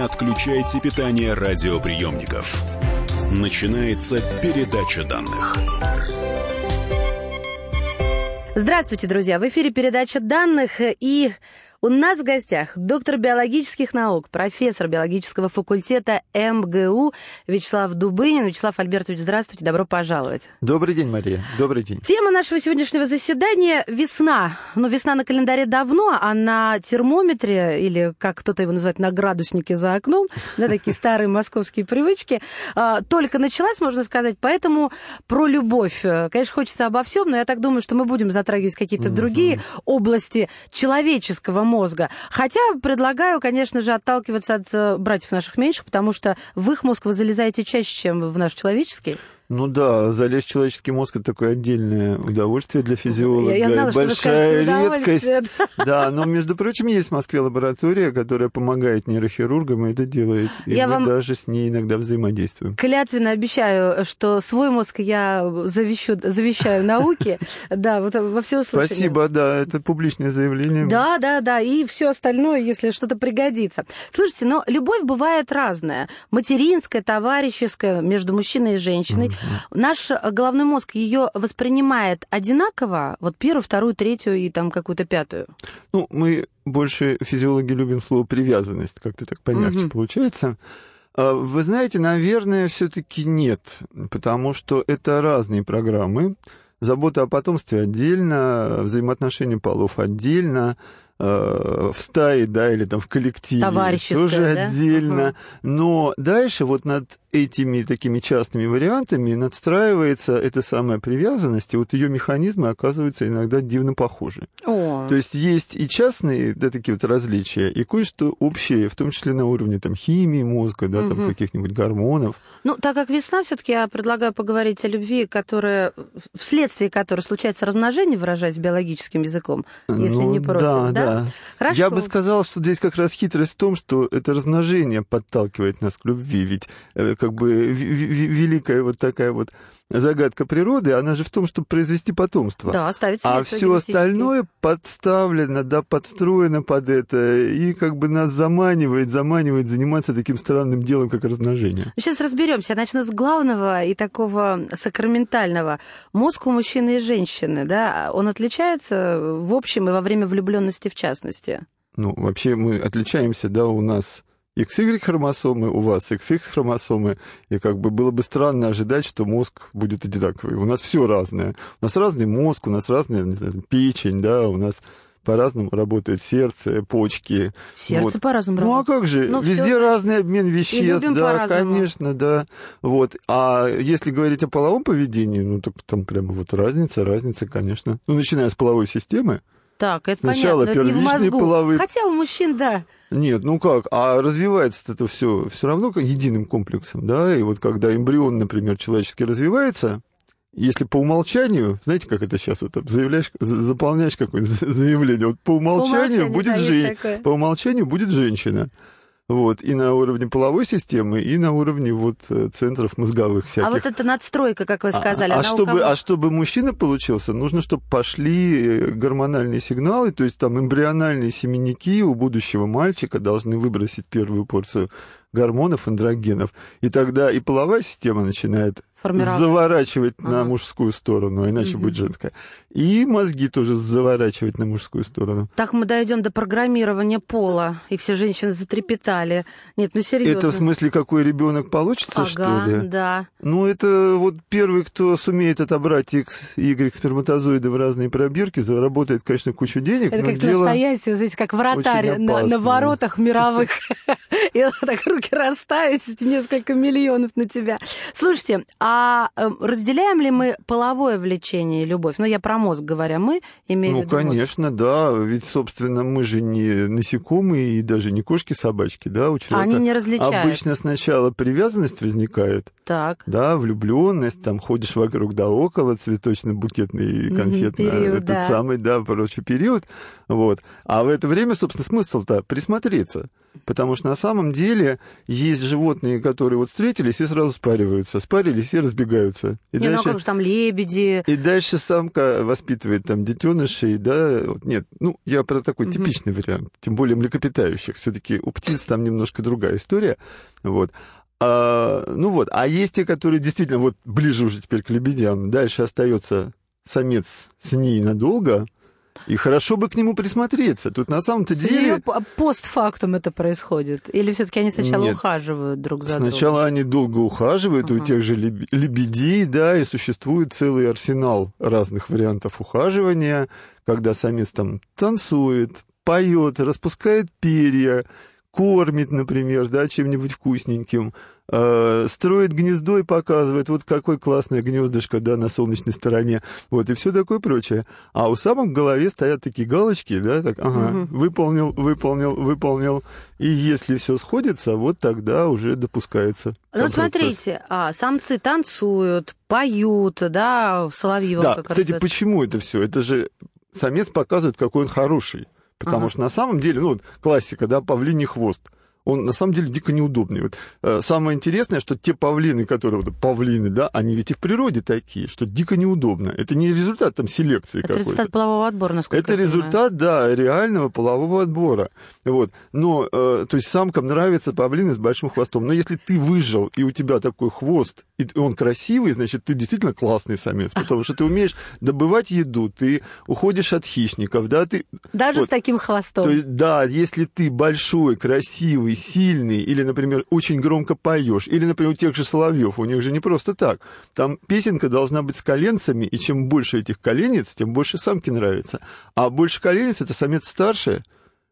Отключайте питание радиоприемников. Начинается передача данных. Здравствуйте, друзья! В эфире передача данных и у нас в гостях доктор биологических наук, профессор биологического факультета МГУ Вячеслав Дубынин. Вячеслав Альбертович, здравствуйте, добро пожаловать. Добрый день, Мария, добрый день. Тема нашего сегодняшнего заседания – весна. Ну, весна на календаре давно, а на термометре, или как кто-то его называет, на градуснике за окном, да, такие старые московские привычки, а, только началась, можно сказать, поэтому про любовь. Конечно, хочется обо всем, но я так думаю, что мы будем затрагивать какие-то другие области человеческого мозга. Хотя предлагаю, конечно же, отталкиваться от э, братьев наших меньших, потому что в их мозг вы залезаете чаще, чем в наш человеческий. Ну да, залезть в человеческий мозг это такое отдельное удовольствие для физиолога. Я, я знала, Большая редкость. Да. да, но между прочим, есть в Москве лаборатория, которая помогает нейрохирургам и это делает. И я мы вам даже с ней иногда взаимодействуем. Клятвенно обещаю, что свой мозг я завещу, завещаю науке. Да, вот во всеуслышание. Спасибо, да, это публичное заявление. Да, да, да, и все остальное, если что-то пригодится. Слушайте, но любовь бывает разная. Материнская, товарищеская, между мужчиной и женщиной. Наш головной мозг ее воспринимает одинаково, вот первую, вторую, третью и там какую-то пятую. Ну, мы больше физиологи любим слово привязанность, как-то так помягче угу. получается. А, вы знаете, наверное, все-таки нет, потому что это разные программы. Забота о потомстве отдельно, взаимоотношения полов отдельно, Э, в стае, да, или там в коллективе, тоже да? отдельно. Угу. Но дальше вот над этими такими частными вариантами надстраивается эта самая привязанность, и вот ее механизмы оказываются иногда дивно похожи. О. То есть есть и частные, да, такие вот различия, и кое-что общее, в том числе на уровне там химии мозга, да, угу. там каких-нибудь гормонов. Ну, так как весна, все-таки я предлагаю поговорить о любви, которая вследствие которой случается размножение, выражаясь биологическим языком, если ну, не против. Да, да, Хорошо. Я бы сказал, что здесь как раз хитрость в том, что это размножение подталкивает нас к любви. Ведь э, как бы великая вот такая вот загадка природы, она же в том, чтобы произвести потомство. Да, оставить А все остальное подставлено, да, подстроено под это, и как бы нас заманивает, заманивает заниматься таким странным делом, как размножение. Сейчас разберемся. Я начну с главного и такого сакраментального. Мозг у мужчины и женщины, да, он отличается в общем и во время влюбленности в частности? Ну, вообще мы отличаемся, да, у нас XY-хромосомы, у вас XX-хромосомы, и как бы было бы странно ожидать, что мозг будет одинаковый. У нас все разное. У нас разный мозг, у нас разная знаю, печень, да, у нас по-разному работает сердце, почки. Сердце вот. по-разному Ну а как же? Ну, Везде все... разный обмен веществ, да, конечно, да. Вот. А если говорить о половом поведении, ну так там прямо вот разница, разница, конечно. Ну, начиная с половой системы, так, это Сначала понятно. первичные половые... Хотя у мужчин, да. Нет, ну как, а развивается это все все равно единым комплексом, да, и вот когда эмбрион, например, человеческий развивается, если по умолчанию, знаете, как это сейчас вот заявляешь, заполняешь какое-то заявление, вот по умолчанию, по умолчанию будет да, жен... по умолчанию будет женщина. Вот, и на уровне половой системы, и на уровне вот э, центров мозговых всяких. А вот эта надстройка, как вы а, сказали, а, а чтобы, а чтобы мужчина получился, нужно, чтобы пошли э, гормональные сигналы, то есть там эмбриональные семенники у будущего мальчика должны выбросить первую порцию гормонов, андрогенов. И тогда и половая система начинает заворачивать ага. на мужскую сторону, иначе угу. будет женская. И мозги тоже заворачивать на мужскую сторону. Так мы дойдем до программирования пола, и все женщины затрепетали. Нет, ну серьезно. Это в смысле, какой ребенок получится, ага, что ли? да. Ну, это вот первый, кто сумеет отобрать X, Y сперматозоиды в разные пробирки, заработает, конечно, кучу денег. Это как настоящий, знаете, как вратарь на, на воротах мировых. И так руки расставить, несколько миллионов на тебя. Слушайте, а а эм, разделяем ли мы половое влечение и любовь? Ну, я про мозг говоря, мы имеем ну, в виду конечно, мозг. да. Ведь, собственно, мы же не насекомые и даже не кошки-собачки, да, у человека. Они не различают. Обычно сначала привязанность возникает. Так. Да, влюбленность, там ходишь вокруг да около, цветочно-букетный, конфетный, период, этот да. самый, да, прочий период. Вот. А в это время, собственно, смысл-то присмотреться. Потому что на самом деле есть животные, которые вот встретились и сразу спариваются, спарились и разбегаются. И Не, дальше, ну а как же там лебеди? И дальше самка воспитывает там детенышей, да, нет, ну, я про такой угу. типичный вариант, тем более млекопитающих. Все-таки у птиц там немножко другая история, вот. А, ну вот, а есть те, которые действительно вот ближе уже теперь к лебедям, дальше остается самец с ней надолго, и хорошо бы к нему присмотреться. Тут на самом-то деле... Постфактум это происходит? Или все-таки они сначала Нет. ухаживают друг за другом? Сначала они долго ухаживают, ага. у тех же лебедей, да, и существует целый арсенал разных вариантов ухаживания, когда самец там танцует, поет, распускает перья, кормит, например, да, чем-нибудь вкусненьким, э, строит гнездо и показывает, вот какое классное гнездышко, да, на солнечной стороне, вот, и все такое прочее. А у самых в голове стоят такие галочки, да, так, ага, угу. выполнил, выполнил, выполнил, и если все сходится, вот тогда уже допускается. Ну, смотрите, а, самцы танцуют, поют, да, соловьи Да, кстати, почему это все? Это же самец показывает, какой он хороший. Потому ага. что на самом деле, ну, классика, да, павлиний хвост – он на самом деле дико неудобный. Вот, э, самое интересное, что те павлины, которые, вот, павлины, да, они ведь и в природе такие, что дико неудобно. Это не результат там селекции Это результат полового отбора, насколько Это я результат, да, реального полового отбора. Вот. Но, э, то есть самкам нравятся павлины с большим хвостом. Но если ты выжил, и у тебя такой хвост, и он красивый, значит, ты действительно классный самец, потому что ты умеешь добывать еду, ты уходишь от хищников, да, ты... Даже вот. с таким хвостом. То есть, да, если ты большой, красивый, сильный, или, например, очень громко поешь, или, например, у тех же соловьев, у них же не просто так. Там песенка должна быть с коленцами, и чем больше этих коленец, тем больше самке нравится. А больше коленец это самец старше,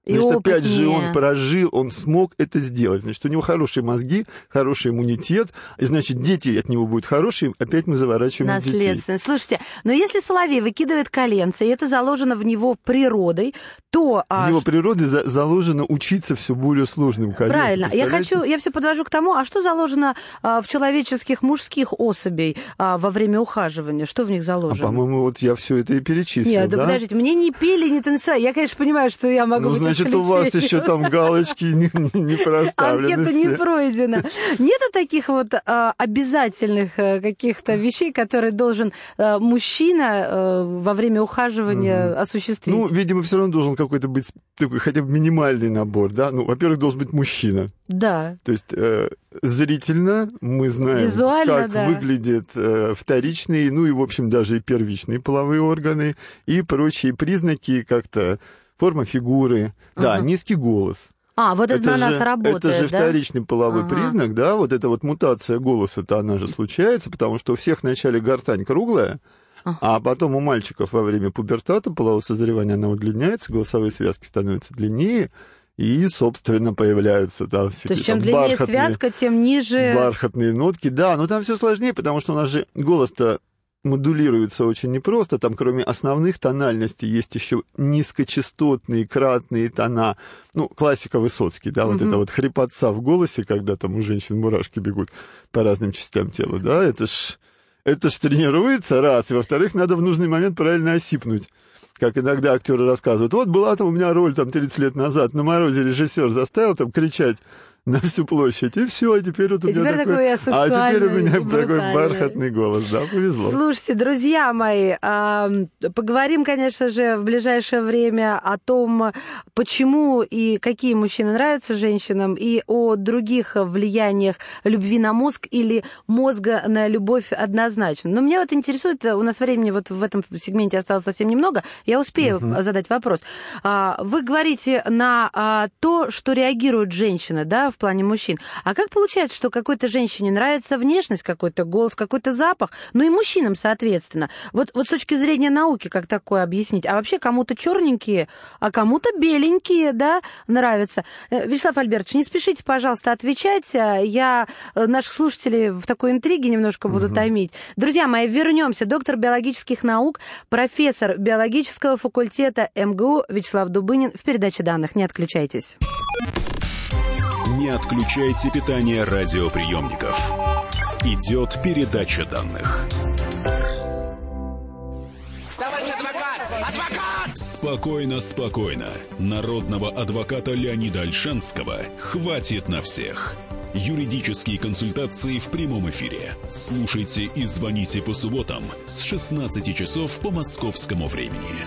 Значит, опять же, он прожил, он смог это сделать. Значит, у него хорошие мозги, хороший иммунитет, и, значит, дети от него будут хорошие, опять мы заворачиваем Наследственно. Слушайте, но если соловей выкидывает коленца, и это заложено в него природой, то... В а... него природой за заложено учиться все более сложным коленцам. Правильно. Я хочу, я все подвожу к тому, а что заложено а, в человеческих мужских особей а, во время ухаживания? Что в них заложено? А, по-моему, вот я все это и перечислил, Нет, да, подождите, мне не пели, не танцевали. Я, конечно, понимаю, что я могу ну, быть значит, у вас еще там галочки не, не, не проставлены. Анкета не пройдена. Нету таких вот а, обязательных а, каких-то вещей, которые должен а, мужчина а, во время ухаживания угу. осуществить? Ну, видимо, все равно должен какой-то быть такой хотя бы минимальный набор, да? Ну, во-первых, должен быть мужчина. Да. То есть э, зрительно мы знаем, Визуально, как да. выглядят э, вторичные, ну и, в общем, даже и первичные половые органы и прочие признаки как-то форма фигуры, uh-huh. да, низкий голос. А, вот это, это на же, нас работает, Это же да? вторичный половой ага. признак, да, вот эта вот мутация голоса-то, она же случается, потому что у всех вначале гортань круглая, ага. а потом у мальчиков во время пубертата полового созревания она удлиняется, голосовые связки становятся длиннее, и, собственно, появляются да, То есть чем длиннее связка, тем ниже... Бархатные нотки, да, но там все сложнее, потому что у нас же голос-то модулируется очень непросто. Там, кроме основных тональностей, есть еще низкочастотные кратные тона. Ну, классика Высоцкий, да, mm-hmm. вот это вот хрипотца в голосе, когда там у женщин мурашки бегут по разным частям тела, да, это ж, это ж тренируется, раз, и во-вторых, надо в нужный момент правильно осипнуть как иногда актеры рассказывают. Вот была там у меня роль там 30 лет назад, на морозе режиссер заставил там кричать на всю площадь. И все, а теперь вот у меня теперь такой, такой а теперь у меня такой бархатный голос, да, повезло. Слушайте, друзья мои, поговорим, конечно же, в ближайшее время о том, почему и какие мужчины нравятся женщинам, и о других влияниях любви на мозг или мозга на любовь однозначно. Но меня вот интересует, у нас времени вот в этом сегменте осталось совсем немного, я успею uh-huh. задать вопрос. А, вы говорите на а, то, что реагируют женщины, да, в в плане мужчин. А как получается, что какой-то женщине нравится внешность, какой-то голос, какой-то запах, ну и мужчинам, соответственно. Вот, вот с точки зрения науки, как такое объяснить? А вообще кому-то черненькие, а кому-то беленькие, да, нравятся. Э, Вячеслав Альбертович, не спешите, пожалуйста, отвечать. Я э, наших слушателей в такой интриге немножко буду угу. томить. Друзья мои, вернемся. Доктор биологических наук, профессор биологического факультета МГУ Вячеслав Дубынин в передаче данных. Не отключайтесь. Не отключайте питание радиоприемников. Идет передача данных. Товарищ адвокат! Адвокат! Спокойно, спокойно. Народного адвоката Леонида Альшанского хватит на всех. Юридические консультации в прямом эфире. Слушайте и звоните по субботам с 16 часов по московскому времени.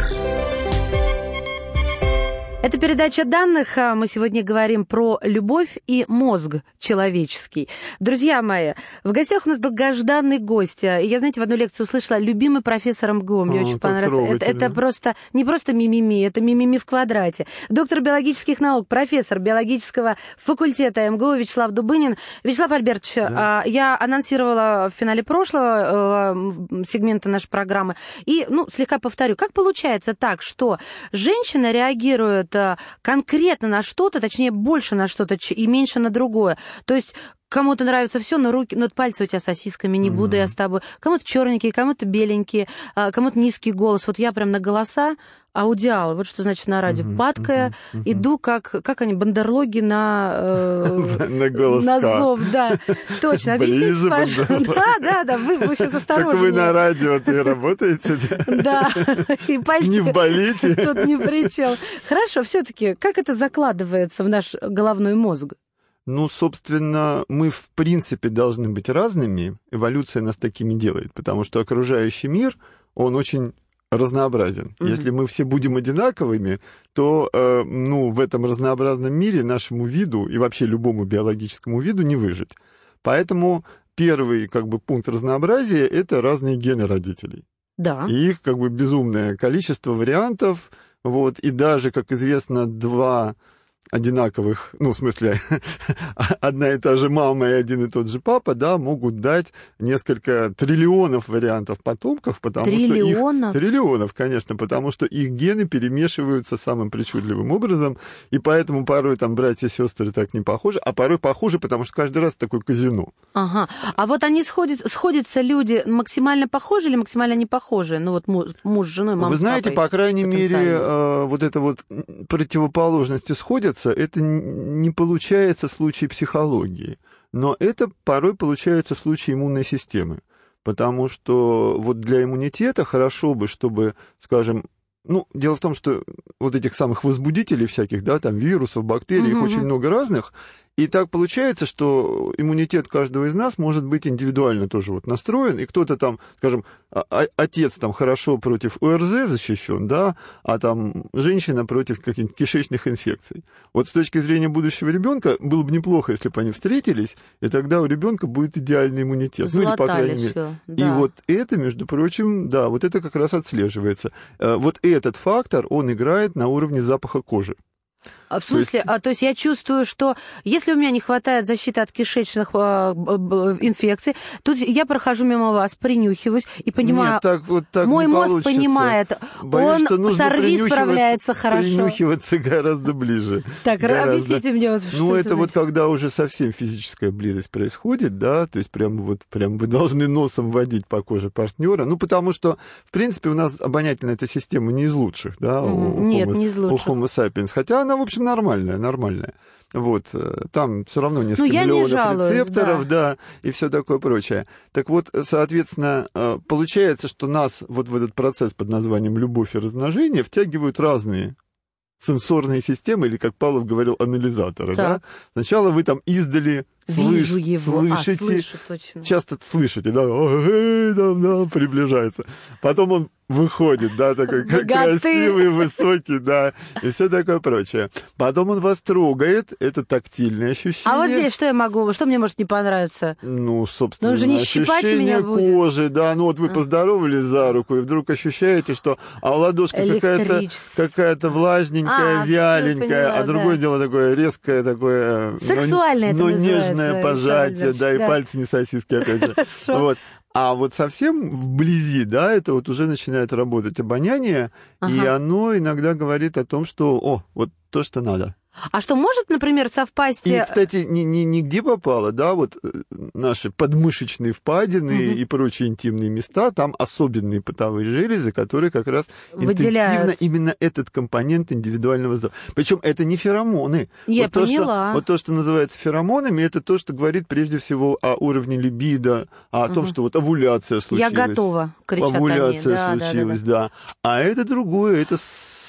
Это передача данных. А мы сегодня говорим про любовь и мозг человеческий. Друзья мои, в гостях у нас долгожданный гость. Я, знаете, в одну лекцию услышала любимый профессор МГУ. Мне О, очень понравилось. Это, это просто не просто мимими, это мимими в квадрате. Доктор биологических наук, профессор биологического факультета МГУ Вячеслав Дубынин. Вячеслав Альбертович, а, я анонсировала в финале прошлого э, сегмента нашей программы. И, ну, слегка повторю, как получается так, что женщина реагирует конкретно на что-то, точнее, больше на что-то и меньше на другое. То есть Кому-то нравится все, но руки, но пальцы у тебя сосисками, не буду я с тобой. Кому-то черненькие, кому-то беленькие, а, кому-то низкий голос. Вот я прям на голоса аудиал, вот что значит на радио, падкая, иду как, как они, бандерлоги на... э, На голос На К. зов, да, точно. Объясните, пожалуйста. Да, да, да, вы, вы сейчас осторожнее. вы на радио-то и работаете, да? И пальцы... Не в балете. Тут ни при чем. Хорошо, все-таки, как это закладывается в наш головной мозг? Ну, собственно, мы в принципе должны быть разными. Эволюция нас такими делает, потому что окружающий мир, он очень разнообразен. Мгм. Если мы все будем одинаковыми, то э, ну, в этом разнообразном мире нашему виду и вообще любому биологическому виду не выжить. Поэтому первый как бы, пункт разнообразия — это разные гены родителей. Да. И их как бы безумное количество вариантов. Вот, и даже, как известно, два одинаковых, ну, в смысле, одна и та же мама и один и тот же папа, да, могут дать несколько триллионов вариантов потомков, потому что Триллионов? их... Триллионов, конечно, потому что их гены перемешиваются самым причудливым образом, и поэтому порой там братья и сестры так не похожи, а порой похожи, потому что каждый раз такое казино. Ага. А вот они сходят, сходятся люди максимально похожи или максимально не похожи? Ну вот муж, муж с женой, мама Вы знаете, по крайней мере, э, вот это вот противоположности сходятся, это не получается в случае психологии, но это порой получается в случае иммунной системы, потому что вот для иммунитета хорошо бы, чтобы, скажем, ну, дело в том, что вот этих самых возбудителей всяких, да, там вирусов, бактерий, их Мгм, очень много разных, и так получается, что иммунитет каждого из нас может быть индивидуально тоже вот настроен, и кто-то там, скажем, а- а- отец там хорошо против ОРЗ защищен, да, а там женщина против каких-нибудь кишечных инфекций. Вот с точки зрения будущего ребенка было бы неплохо, если бы они встретились, и тогда у ребенка будет идеальный иммунитет. Ну, или, по крайней мере, всё, и да. вот это, между прочим, да, вот это как раз отслеживается. Э, Вот этот фактор, он играет на уровне запаха кожи. А В смысле, а, то есть я чувствую, что если у меня не хватает защиты от кишечных а, инфекций, тут я прохожу мимо вас, принюхиваюсь и понимаю, Нет, так вот так мой мозг получится. понимает, Боюсь, он что нужно с ОРВИ принюхиваться- справляется хорошо. Принюхиваться гораздо ближе. Так, Гораздо. объясните мне, вот, что Ну, это вот значит. когда уже совсем физическая близость происходит, да, то есть прям вот прям вы должны носом водить по коже партнера, ну, потому что, в принципе, у нас обонятельная эта система не из лучших, да, у- у Нет, Homo- не из у лучших. Homo sapiens, хотя она, в общем, нормальная, нормальная. Вот, э, там все равно несколько Ну, я не миллионов жалуюсь, рецепторов, да. и все такое прочее. Так вот, соответственно, э, получается, что нас вот в этот процесс под названием любовь и размножение втягивают разные сенсорные системы, или, как Павлов говорил, анализаторы. Да? Так. Сначала вы там издали, Вижу слыш- его. слышите, А, слышу точно. часто слышите, да, «Эй, да, да, приближается. Потом он выходит, да, такой как красивый, высокий, да, и все такое прочее. Потом он вас трогает, это тактильное ощущение. А вот здесь что я могу, что мне может не понравиться? Ну, собственно, Ну, же не щипать меня будет. кожи, да, ну вот вы поздоровались за руку, и вдруг ощущаете, что а ладошка какая-то какая-то влажненькая, А, вяленькая, поняла, а другое да. дело такое резкое, такое... ну, Сексуальное это Но называется, нежное пожатие, да, и да. пальцы не сосиски, опять же. Вот. А вот совсем вблизи, да, это вот уже начинает работать обоняние, и Ага. оно иногда говорит о том, что, о, вот то, что надо. А что может, например, совпасть... И, кстати, не, не, не где попало, да, вот э, наши подмышечные впадины угу. и прочие интимные места, там особенные потовые железы, которые как раз Выделяют. интенсивно именно этот компонент индивидуального запаха. Причем это не феромоны. Я вот поняла. То, что, вот то, что называется феромонами, это то, что говорит прежде всего о уровне либидо, о угу. том, что вот овуляция случилась. Я готова, кричат Овуляция они. Да, случилась, да, да, да. да. А это другое, это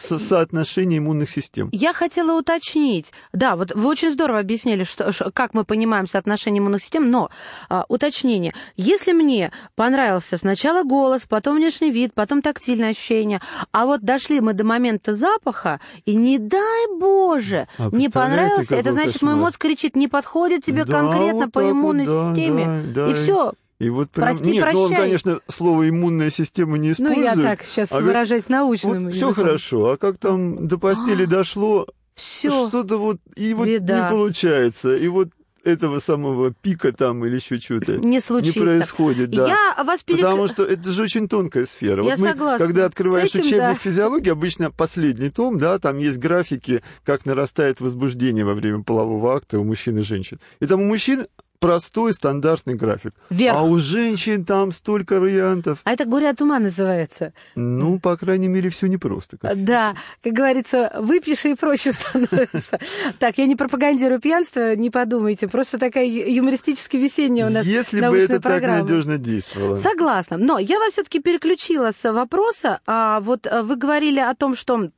соотношение иммунных систем. Я хотела уточнить. Да, вот вы очень здорово объяснили, что, как мы понимаем соотношение иммунных систем, но а, уточнение. Если мне понравился сначала голос, потом внешний вид, потом тактильное ощущение, а вот дошли мы до момента запаха, и не дай Боже, а не понравился, это значит, кошмар. мой мозг кричит, не подходит тебе да, конкретно вот по иммунной вот, да, системе. Да, да. И все, и вот прям... Прости, Нет, прощай. ну он, конечно, слово иммунная система не использует. Ну, я так сейчас а выражаюсь научным вот Все хорошо, а как там до постели дошло, все. что-то вот, и вот Беда. не получается. И вот этого самого пика там или еще что-то не, случится. не происходит. Да. Я вас перек... Потому что это же очень тонкая сфера. Я вот мы, согласна. когда открываешь С этим, учебник да. физиологии, обычно последний том, да, там есть графики, как нарастает возбуждение во время полового акта у мужчин и женщин. И там у мужчин простой стандартный график. Вверх. А у женщин там столько вариантов. А это горе от ума называется. Ну, по крайней мере, все непросто. Как да, как говорится, выпьешь и проще становится. Так, я не пропагандирую пьянство, не подумайте. Просто такая юмористически весенняя у нас Если бы это программа. так надежно действовало. Согласна. Но я вас все-таки переключила с вопроса. А вот вы говорили о том, что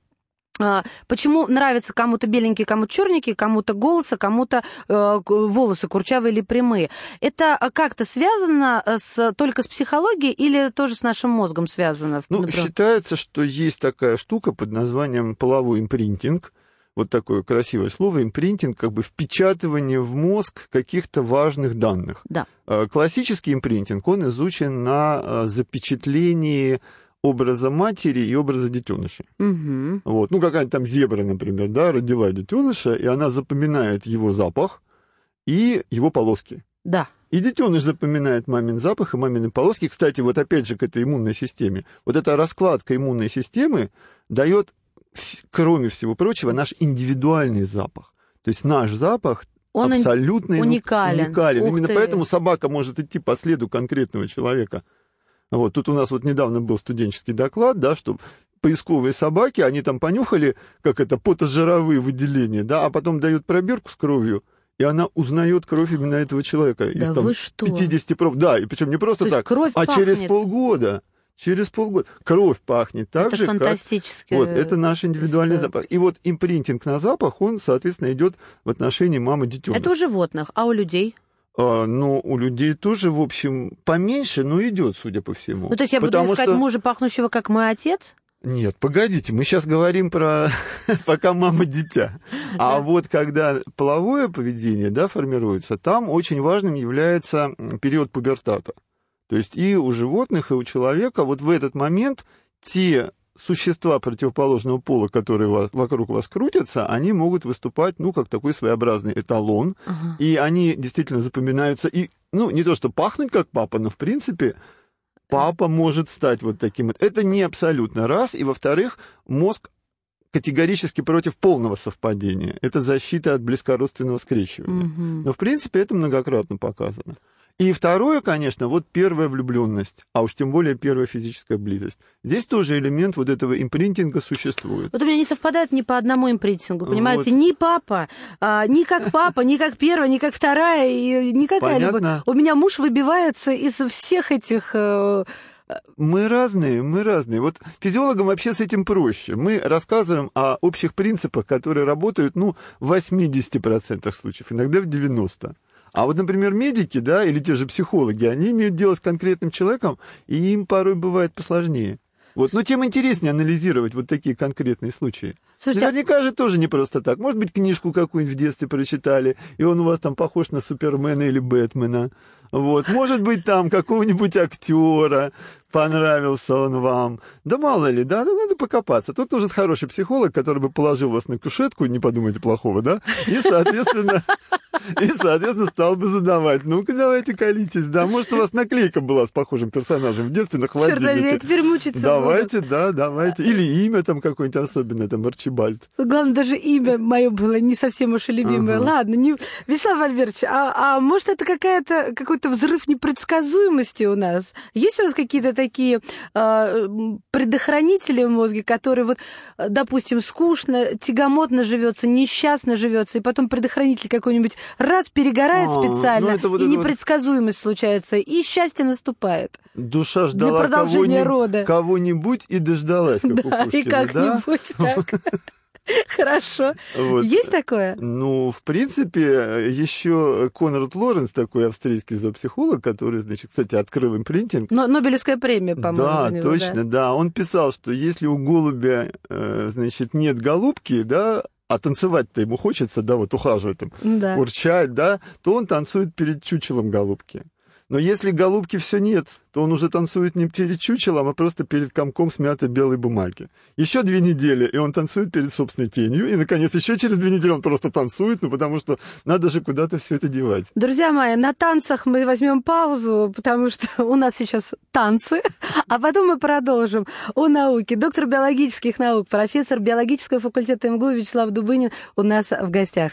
Почему нравится кому-то беленькие, кому-то черненькие, кому-то голоса, кому-то э, волосы курчавые или прямые? Это как-то связано с, только с психологией или тоже с нашим мозгом связано? Ну, например? считается, что есть такая штука под названием половой импринтинг. Вот такое красивое слово, импринтинг, как бы впечатывание в мозг каких-то важных данных. Да. Классический импринтинг, он изучен на запечатлении образа матери и образа детеныша. Угу. Вот. Ну, какая-нибудь там зебра, например, да, родила детеныша, и она запоминает его запах и его полоски. Да. И детеныш запоминает мамин запах и мамины полоски. Кстати, вот опять же к этой иммунной системе. Вот эта раскладка иммунной системы дает, кроме всего прочего, наш индивидуальный запах. То есть наш запах Он абсолютно уникален. уникален. Ух Именно ты. поэтому собака может идти по следу конкретного человека. Вот, тут у нас вот недавно был студенческий доклад, да, что поисковые собаки, они там понюхали, как это, потожировые выделения, да, а потом дают пробирку с кровью, и она узнает кровь именно этого человека. из Да там, вы что? 50 проб. Да, и причем не просто То так, кровь а пахнет. через полгода. Через полгода. Кровь пахнет так Это же, как... фантастически. Вот, это наш индивидуальный история. запах. И вот импринтинг на запах, он, соответственно, идет в отношении мамы детеныша. Это у животных, а у людей? А, ну, у людей тоже, в общем, поменьше, но идет, судя по всему. Ну, то есть я буду искать что... мужа, пахнущего, как мой отец? Нет, погодите, мы сейчас говорим про пока мама дитя. А вот когда половое поведение да, формируется, там очень важным является период пубертата. То есть и у животных, и у человека вот в этот момент те существа противоположного пола, которые ва- вокруг вас крутятся, они могут выступать, ну, как такой своеобразный эталон, Ага. и они действительно запоминаются. И, ну, не то, что пахнуть как папа, но, в принципе, папа может стать вот таким. вот. Это не абсолютно раз. И, во-вторых, мозг категорически против полного совпадения. Это защита от близкородственного скрещивания. Мгм. Но, в принципе, это многократно показано. И второе, конечно, вот первая влюбленность, а уж тем более первая физическая близость. Здесь тоже элемент вот этого импринтинга существует. Вот у меня не совпадает ни по одному импринтингу, понимаете? Вот. Ни папа, а, ни как папа, ни как первая, ни как вторая, и никакая любовь. Понятно. У меня муж выбивается из всех этих... э, Мы разные, мы разные. Вот физиологам вообще с этим проще. Мы рассказываем о общих принципах, которые работают, ну, в 80% случаев, иногда в 90%. А вот, например, медики, да, или те же психологи, они имеют дело с конкретным человеком, и им порой бывает посложнее. Вот. Но тем интереснее анализировать вот такие конкретные случаи. Слушайте, а- Наверняка же тоже не просто так. Может быть, книжку какую-нибудь в детстве прочитали, и он у вас там похож на Супермена или Бэтмена. Вот. Может быть, там какого-нибудь актера понравился он вам. Да мало ли, да, ну, надо покопаться. Тут нужен хороший психолог, который бы положил вас на кушетку, не подумайте плохого, да, и, соответственно, и, соответственно, стал бы задавать. Ну-ка, давайте колитесь, да. Может, у вас наклейка была с похожим персонажем в детстве на черт возьми, я холодильнике. теперь мучиться буду. Давайте, да, давайте. Или имя там какое-нибудь особенное, там Арчибальд Арчибальд. Главное, даже имя мое было не совсем уж и любимое. Ага. Ладно, не... Вячеслав Альбертович, а, а может это какая-то, какой-то взрыв непредсказуемости у нас? Есть у вас какие-то такие э, предохранители в мозге, которые вот, допустим, скучно, тягомотно живется, несчастно живется, и потом предохранитель какой-нибудь раз перегорает а, специально, ну вот и непредсказуемость вот... случается, и счастье наступает. Душа ждала Для продолжения кого-нибудь, рода. кого-нибудь и дождалась, как да, и как-нибудь да? так. Хорошо. Вот. Есть такое? Ну, в принципе, еще Конрад Лоренс, такой австрийский зоопсихолог, который, значит, кстати, открыл импринтинг. Но Нобелевская премия, по-моему. Да, него, точно, да. да. Он писал, что если у голубя, э, значит, нет голубки, да, а танцевать-то ему хочется, да, вот ухаживать там, да. урчать, да, то он танцует перед чучелом голубки. Но если голубки все нет, то он уже танцует не перед чучелом, а просто перед комком смятой белой бумаги. Еще две недели, и он танцует перед собственной тенью. И, наконец, еще через две недели он просто танцует, ну, потому что надо же куда-то все это девать. Друзья мои, на танцах мы возьмем паузу, потому что у нас сейчас танцы, а потом мы продолжим о науке. Доктор биологических наук, профессор биологического факультета МГУ Вячеслав Дубынин у нас в гостях.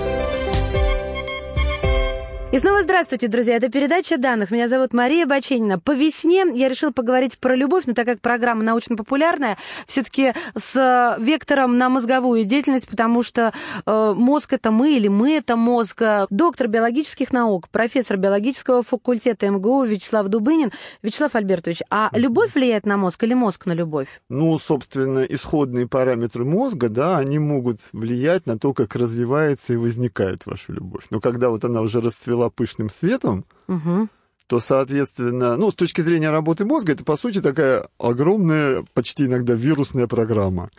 И снова здравствуйте, друзья. Это передача данных. Меня зовут Мария Баченина. По весне я решила поговорить про любовь, но так как программа научно-популярная, все-таки с вектором на мозговую деятельность, потому что э, мозг это мы или мы это мозг. Доктор биологических наук, профессор биологического факультета МГУ Вячеслав Дубынин. Вячеслав Альбертович, а любовь влияет на мозг или мозг на любовь? Ну, собственно, исходные параметры мозга, да, они могут влиять на то, как развивается и возникает ваша любовь. Но когда вот она уже расцвела была пышным светом, угу. то, соответственно, ну, с точки зрения работы мозга, это, по сути, такая огромная, почти иногда вирусная программа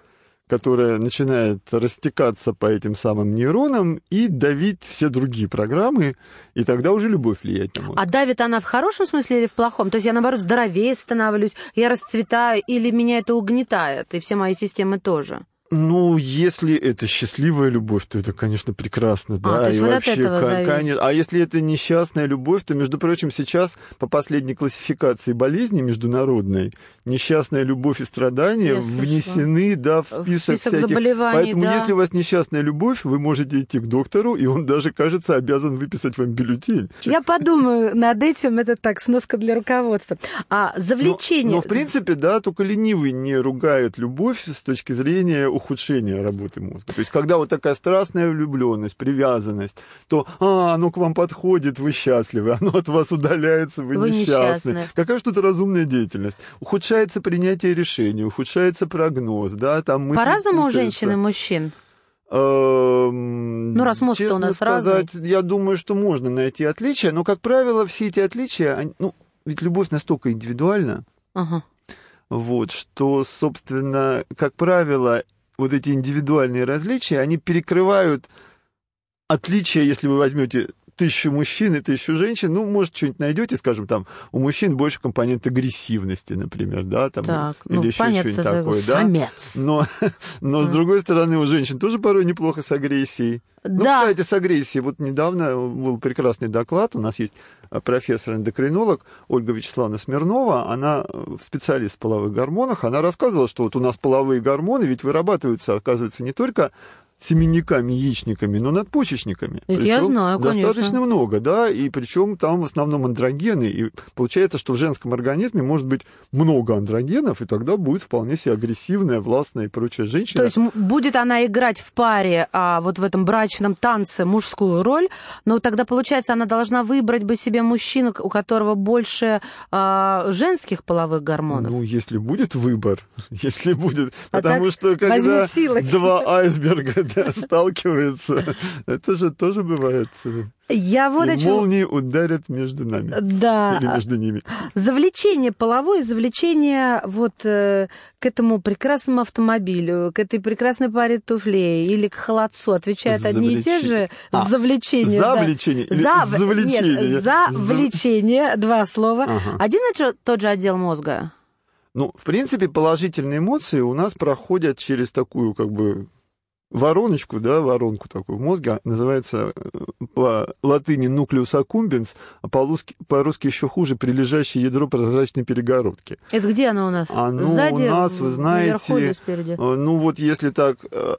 которая начинает растекаться по этим самым нейронам и давить все другие программы, и тогда уже любовь влияет на мозг. А давит она в хорошем смысле или в плохом? То есть я, наоборот, здоровее становлюсь, я расцветаю, или меня это угнетает, и все мои системы тоже? Ну, если это счастливая любовь, то это, конечно, прекрасно, да. А, то есть и вот вообще, от этого зависит. А если это несчастная любовь, то, между прочим, сейчас по последней классификации болезни международной несчастная любовь и страдания Я внесены, да, в список, в список всяких. Заболеваний, Поэтому, да. если у вас несчастная любовь, вы можете идти к доктору, и он даже, кажется, обязан выписать вам бюллетень. Я подумаю над этим, это так, сноска для руководства. А завлечение... Но, но в принципе, да, только ленивый не ругает любовь с точки зрения ухудшение работы мозга. То есть, когда вот такая страстная влюбленность, привязанность, то, а, оно к вам подходит, вы счастливы, оно от вас удаляется, вы, вы несчастны. несчастны. Какая что-то разумная деятельность. Ухудшается принятие решений, ухудшается прогноз, да, там По-разному у женщин и мужчин? Эм, ну, раз мозг Честно у нас сказать, разный. я думаю, что можно найти отличия, но, как правило, все эти отличия, ну, ведь любовь настолько индивидуальна, ага. вот, что, собственно, как правило, вот эти индивидуальные различия, они перекрывают отличия, если вы возьмете тысячу мужчин и тысячу женщин, ну, может, что-нибудь найдете, скажем, там, у мужчин больше компонент агрессивности, например, да, там, так, или ну, еще что-нибудь такое, самец. да. Но, но mm. с другой стороны, у женщин тоже порой неплохо с агрессией. Ну, да. кстати, с агрессией. Вот недавно был прекрасный доклад. У нас есть э, профессор-эндокринолог Ольга Вячеславовна Смирнова. Она э, специалист в половых гормонах. Она рассказывала, что вот у нас половые гормоны ведь вырабатываются, оказывается, не только семенниками, яичниками, но надпочечниками. Это я знаю, достаточно конечно. много, да, и причем там в основном андрогены, и получается, что в женском организме может быть много андрогенов, и тогда будет вполне себе агрессивная, властная и прочая женщина. То есть будет она играть в паре, а вот в этом брачном танце мужскую роль, но тогда, получается, она должна выбрать бы себе мужчину, у которого больше а, женских половых гормонов. Ну, если будет выбор, если будет, а потому что когда два айсберга сталкиваются. Это же тоже бывает. Я вот И о чем... молнии ударят между нами. Да. Или между ними. Завлечение половое, завлечение вот э, к этому прекрасному автомобилю, к этой прекрасной паре туфлей или к холодцу отвечают одни и те же А, завлечения. да. Завлечение или Зав- завлечение? Нет, завлечение, два слова. Ага. Один и тот же отдел мозга. Ну, в принципе, положительные эмоции у нас проходят через такую, как бы, вороночку, да, воронку такую в мозге, называется э, по латыни nucleus accumbens, а по-русски, по-русски еще хуже, прилежащее ядро прозрачной перегородки. Это где оно у нас? Оно Сзади, у нас, вы знаете? Э, Ну, вот если так э,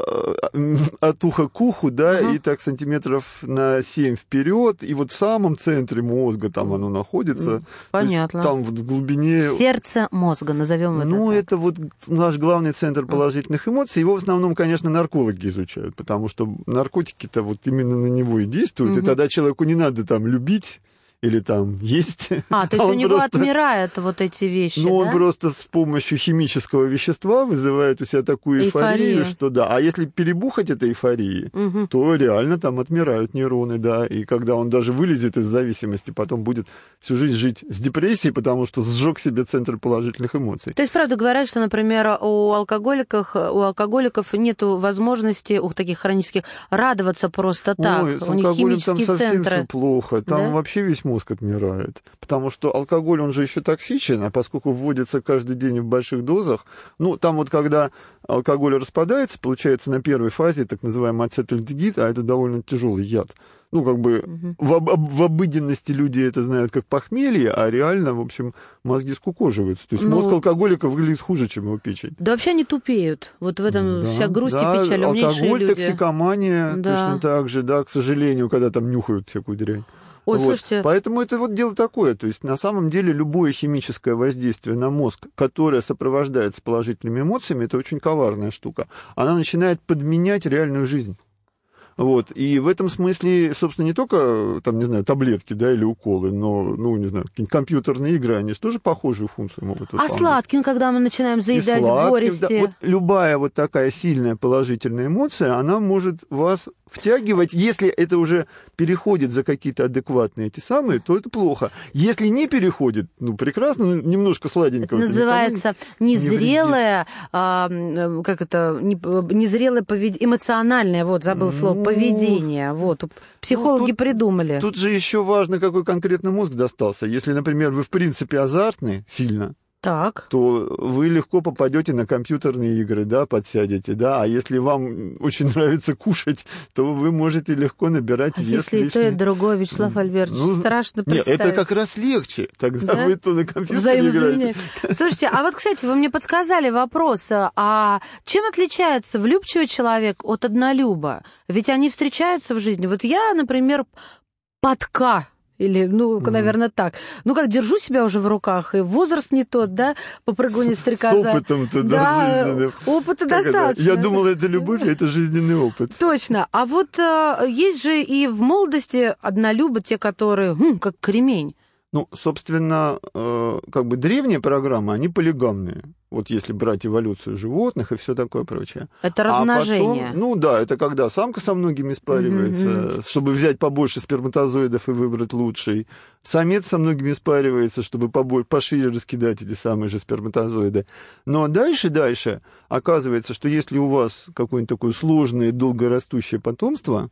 от уха к уху, да, Ага. и так сантиметров на 7 вперед, и вот в самом центре мозга там оно находится. То есть Понятно. Там в глубине... Сердце мозга, назовем это. Ну, так. это вот наш главный центр положительных эмоций. Его в основном, конечно, наркологи изучают, потому что наркотики-то вот именно на него и действуют. И Мгм. тогда человеку не надо там любить или там есть. А, то есть у он него просто- отмирают вот эти вещи, Ну, он да? просто с помощью химического вещества вызывает у себя такую эйфорию, Эйфорию. что да. А если перебухать этой эйфории, Мгм. то реально там отмирают нейроны, да. И когда он даже вылезет из зависимости, потом будет всю жизнь жить с депрессией, потому что сжег себе центр положительных эмоций. То есть, правда, говорят, что, например, у алкоголиков, у алкоголиков нет возможности, у таких хронических, радоваться просто так. Ой, у них алкоголем там химические совсем центры. все плохо. Там Да? вообще весь мозг отмирает. Потому что алкоголь, он же еще токсичен, а поскольку вводится каждый день в больших дозах, ну, там вот когда алкоголь распадается, получается на первой фазе так называемый ацетальдегид, а это довольно тяжелый яд. Ну, как бы в, об- в обыденности люди это знают как похмелье, а реально, в общем, мозги скукоживаются. То есть Ну, мозг алкоголика выглядит хуже, чем его печень. Да вообще они тупеют. Вот в этом Да, вся грусть да, и печаль. Алкоголь, люди. токсикомания, Да. точно так же, да, к сожалению, когда там нюхают всякую дрянь. Ой, Вот. слушайте, Поэтому это вот дело такое. То есть на самом деле любое химическое воздействие на мозг, которое сопровождается положительными эмоциями, это очень коварная штука. Она начинает подменять реальную жизнь. Вот. И в этом смысле, собственно, не только, там, не знаю, таблетки, да, или уколы, но, ну, не знаю, какие-нибудь компьютерные игры, они же тоже похожую функцию могут а выполнять. сладким, когда мы начинаем заедать в сладким, горести? да. Вот любая вот такая сильная положительная эмоция, она может вас втягивать. Если это уже переходит за какие-то адекватные эти самые, то это плохо. Если не переходит, ну, прекрасно, ну, немножко сладенького. Это не- называется незрелое, а, м, как это, не- незрелое поведение, эмоциональное, вот, забыл слово, Ну, поведение, вот, психологи тут- придумали. Тут же еще важно, какой конкретно мозг достался. Если, например, вы в принципе азартны сильно, Так. то вы легко попадете на компьютерные игры, да, подсядете, да, а если вам очень нравится кушать, то вы можете легко набирать А вес если и то, и лишний. другое, Вячеслав Альбертович, Ну, страшно Нет, представить. это как раз легче. Тогда Да? вы то на компьютере играете. Слушайте, а вот, кстати, вы мне подсказали вопрос, а чем отличается влюбчивый человек от однолюба? Ведь они встречаются в жизни. Вот я, например, подка или, ну, Мгм. наверное, так. Ну, как держу себя уже в руках, и возраст не тот, да, попрыгунья С стрекоза. опытом-то, да, Да, жизненным. опыта Как это? достаточно. Я думал, это любовь, а это жизненный опыт. Точно. А вот э, есть же и в молодости однолюбы, те, которые, м, как кремень. Ну, собственно, э, как бы древние программы, они полигамные. Вот если брать эволюцию животных и все такое прочее. Это А размножение. потом, ну да, это когда самка со многими спаривается, Мгм, чтобы взять побольше сперматозоидов и выбрать лучший. Самец со многими спаривается, чтобы побольше, пошире раскидать эти самые же сперматозоиды. Но дальше, дальше оказывается, что если у вас какое-нибудь такое сложное, долгорастущее потомство,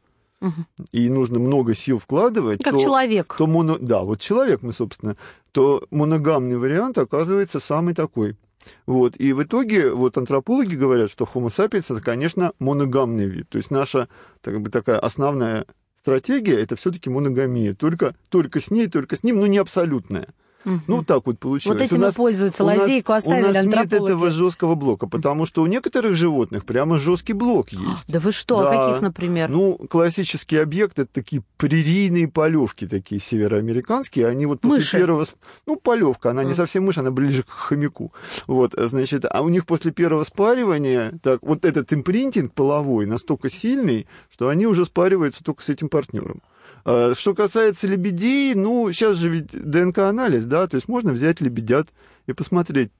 и нужно много сил вкладывать, Как то, человек. то моно... да, вот человек мы, собственно, то моногамный вариант оказывается самый такой. Вот. И в итоге вот антропологи говорят, что Homo sapiens это, конечно, моногамный вид. То есть наша так бы, такая основная стратегия это все-таки моногамия. Только, только с ней, только с ним, но не абсолютная. Мгм. Ну, так вот получилось. Вот этим У и нас- пользуются, нас- лазейку оставили У нас нет этого жесткого блока, потому что у некоторых животных прямо жесткий блок есть. Да вы что, а Да. каких, например? Ну, классический объект это такие прерийные полевки, такие североамериканские. Они вот после Мыши. первого... Ну, полевка, она не А. совсем мышь, она ближе к хомяку. Вот, значит, а у них после первого спаривания, так, вот этот импринтинг половой настолько сильный, что они уже спариваются только с этим партнером. А, Что касается лебедей, ну, сейчас же ведь ДНК-анализ, да, то есть можно взять лебедят и посмотреть,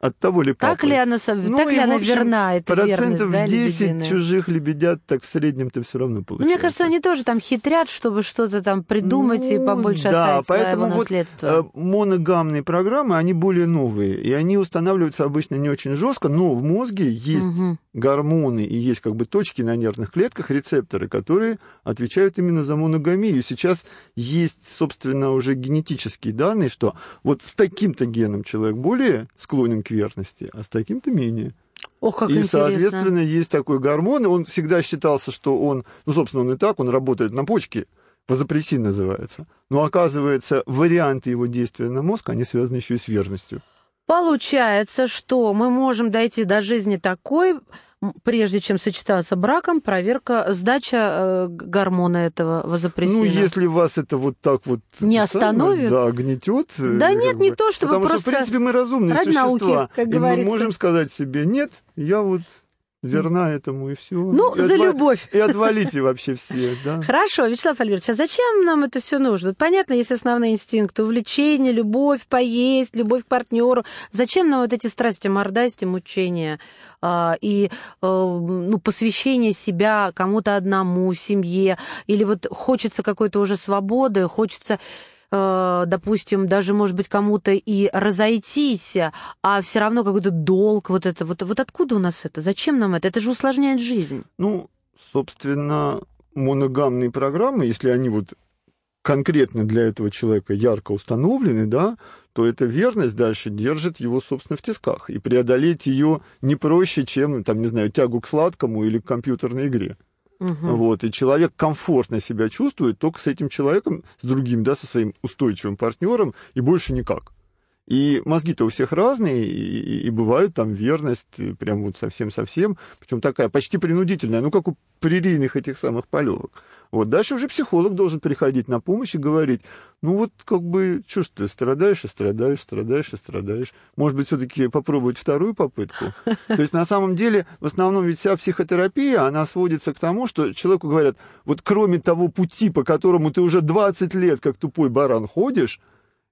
от того ли Так ли она, ну, так ли она общем, верна, эта процентов верность, да, 10 лебединая? чужих лебедят так в среднем-то все равно получается. Мне кажется, они тоже там хитрят, чтобы что-то там придумать ну, и побольше да, оставить поэтому своего вот, наследства. Э, моногамные программы, они более новые, и они устанавливаются обычно не очень жестко, но в мозге есть угу. Гормоны и есть как бы точки на нервных клетках, рецепторы, которые отвечают именно за моногамию. Сейчас есть, собственно, уже генетические данные, что вот с таким-то геном человек более склонен к верности, а с таким-то менее. О, как и, интересно. соответственно, есть такой гормон, и он всегда считался, что он, ну, собственно, он и так, он работает на почке, вазопрессин называется. Но оказывается, варианты его действия на мозг, они связаны еще и с верностью. Получается, что мы можем дойти до жизни такой, прежде чем сочетаться браком, проверка, сдача э, гормона этого вазопрессина. Ну, если вас это вот так вот... Не остановит? Да, гнетет. Э, да нет, бы. не то, чтобы Потому просто... что, в принципе, мы разумные существа. Науки, как и говорится. мы можем сказать себе, нет, я вот верна этому и все. Ну, и за отва... любовь. И отвалите вообще все, да. Хорошо, Вячеслав Альбертович, а зачем нам это все нужно? Понятно, есть основные инстинкты, увлечение, любовь, поесть, любовь к партнеру. Зачем нам вот эти страсти, мордасти, мучения а, и а, ну, посвящение себя кому-то одному, семье? Или вот хочется какой-то уже свободы, хочется Э, допустим, даже, может быть, кому-то и разойтись, а все равно какой-то долг, вот это, вот, вот откуда у нас это? Зачем нам это? Это же усложняет жизнь. Ну, собственно, моногамные программы, если они вот конкретно для этого человека ярко установлены, да, то эта верность дальше держит его, собственно, в тисках. И преодолеть ее не проще, чем, там, не знаю, тягу к сладкому или к компьютерной игре. Угу. Вот, и человек комфортно себя чувствует только с этим человеком, с другим, да, со своим устойчивым партнером, и больше никак. И мозги-то у всех разные, и, и, бывает там верность прям вот совсем-совсем, причем такая почти принудительная, ну, как у прерийных этих самых полевок. Вот дальше уже психолог должен приходить на помощь и говорить, ну вот как бы, что ж ты, страдаешь и страдаешь, страдаешь и страдаешь. Может быть, все-таки попробовать вторую попытку? То есть на самом деле, в основном ведь вся психотерапия, она сводится к тому, что человеку говорят, вот кроме того пути, по которому ты уже 20 лет как тупой баран ходишь,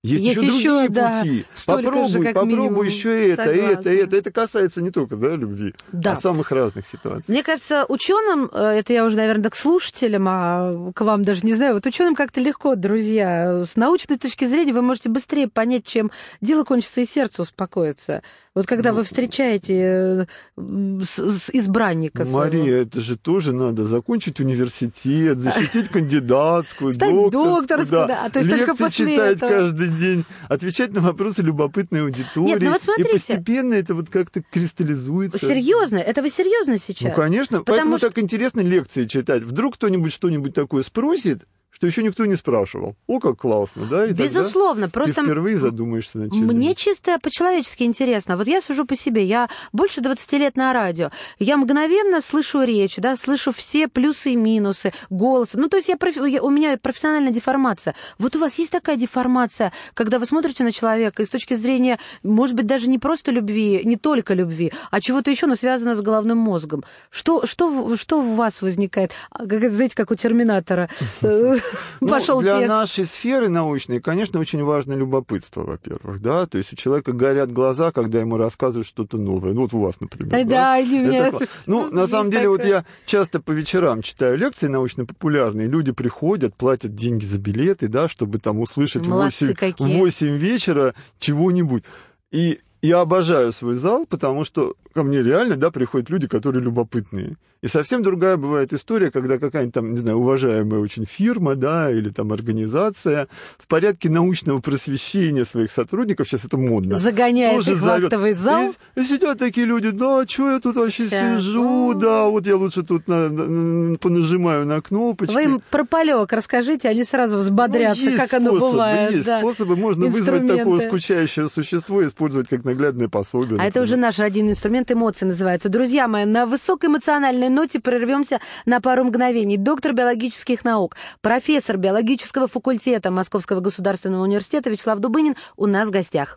есть, есть еще, еще другие да, пути. Попробуй, же, попробуй минимум. еще это, Согласна. это, это. Это касается не только да, любви, да. а самых разных ситуаций. Мне кажется, ученым, э, это я уже, наверное, к слушателям, а к вам даже не знаю, вот ученым как-то легко, друзья. С научной точки зрения вы можете быстрее понять, чем дело кончится и сердце успокоится. Вот когда ну, вы встречаете э, с, с избранника Мария, своего. это же тоже надо закончить университет, защитить кандидатскую, Стать докторскую, да. А то есть только после читать каждый день, отвечать на вопросы любопытной аудитории. Нет, ну вот смотрите. И постепенно это вот как-то кристаллизуется. Серьезно? Это вы серьезно сейчас? Ну, конечно. Потому Поэтому что... так интересно лекции читать. Вдруг кто-нибудь что-нибудь такое спросит, что еще никто не спрашивал. О, как классно, да? И Безусловно, тогда просто... Ты впервые задумаешься над чем Мне чисто по-человечески интересно. Вот я сужу по себе. Я больше 20 лет на радио. Я мгновенно слышу речь, да, слышу все плюсы и минусы, голос. Ну, то есть я, я, у меня профессиональная деформация. Вот у вас есть такая деформация, когда вы смотрите на человека и с точки зрения, может быть, даже не просто любви, не только любви, а чего-то еще, но связано с головным мозгом. Что, что, что у вас возникает? А, знаете, как у Терминатора ну, пошел для текст. нашей сферы научной, конечно, очень важно любопытство, во-первых, да, то есть у человека горят глаза, когда ему рассказывают что-то новое. Ну, вот у вас, например. Да, да, меня... Это... Ну, на самом деле, вот я часто по вечерам читаю лекции научно-популярные, люди приходят, платят деньги за билеты, да, чтобы там услышать в 8, 8 вечера чего-нибудь. И я обожаю свой зал, потому что ко мне реально, да, приходят люди, которые любопытные. И совсем другая бывает история, когда какая-нибудь там, не знаю, уважаемая очень фирма, да, или там организация в порядке научного просвещения своих сотрудников, сейчас это модно. Загоняет тоже их зовет. в актовый зал. И, и сидят такие люди, да, что я тут вообще Сейчас. сижу, да, вот я лучше тут на, на, понажимаю на кнопочки. Вы им про полёк расскажите, они сразу взбодрятся, ну, как способы, оно бывает. Есть да. способы, можно вызвать такое скучающее существо и использовать как наглядное пособие. А например. это уже наш родийный инструмент эмоции называется. Друзья мои, на высокоэмоциональной ноте прервемся на пару мгновений. Доктор биологических наук, профессор биологического факультета Московского государственного университета Вячеслав Дубынин у нас в гостях.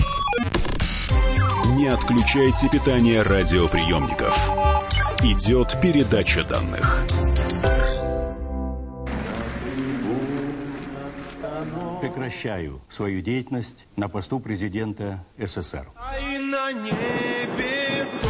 Не отключайте питание радиоприемников. Идет передача данных. прекращаю свою деятельность на посту президента СССР. А на небе.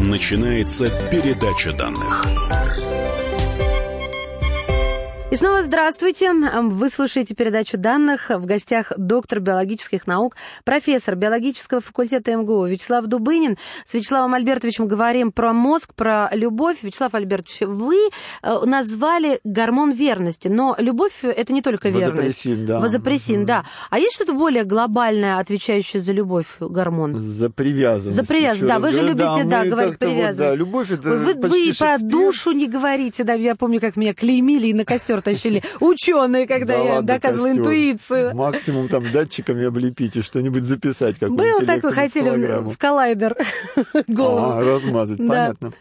Начинается передача данных. И снова здравствуйте. Вы слушаете передачу данных. В гостях доктор биологических наук, профессор биологического факультета МГУ Вячеслав Дубынин. С Вячеславом Альбертовичем говорим про мозг, про любовь. Вячеслав Альбертович, вы э, назвали гормон верности, но любовь – это не только верность. Вазопрессин, да. Вазопрессин, да. А есть что-то более глобальное, отвечающее за любовь гормон? За привязанность. За привязанность, да. Вы же любите, да, мы говорить как-то вот, привязанность. да, любовь это Вы, вы про душу не говорите, да, я помню, как меня клеймили и на костер тащили ученые, когда Да я ладно, доказывала костер. интуицию. Максимум там датчиками облепить и что-нибудь записать. Было какую-нибудь такое, хотели в- коллайдер голову. А, размазать, Да. понятно.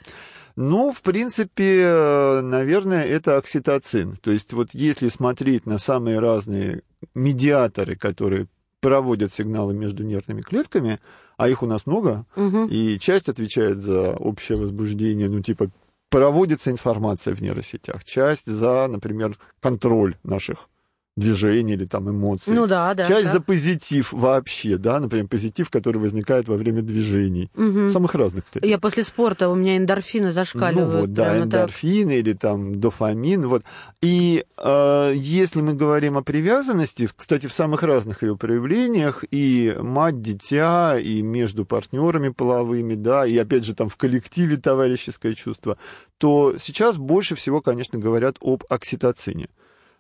Ну, в принципе, наверное, это окситоцин. То есть вот если смотреть на самые разные медиаторы, которые проводят сигналы между нервными клетками, а их у нас много, Мгм. и часть отвечает за общее возбуждение, ну, типа, проводится информация в нейросетях, часть за, например, контроль наших движений или там эмоций. Ну да, да. Часть да. за позитив вообще, да, например, позитив, который возникает во время движений. Мгм. Самых разных, кстати. Я после спорта, у меня эндорфины зашкаливают. Ну вот, да, эндорфины или там дофамин, вот. И э, если мы говорим о привязанности, кстати, в самых разных ее проявлениях, и мать, дитя, и между партнерами половыми, да, и опять же там в коллективе товарищеское чувство, то сейчас больше всего, конечно, говорят об окситоцине.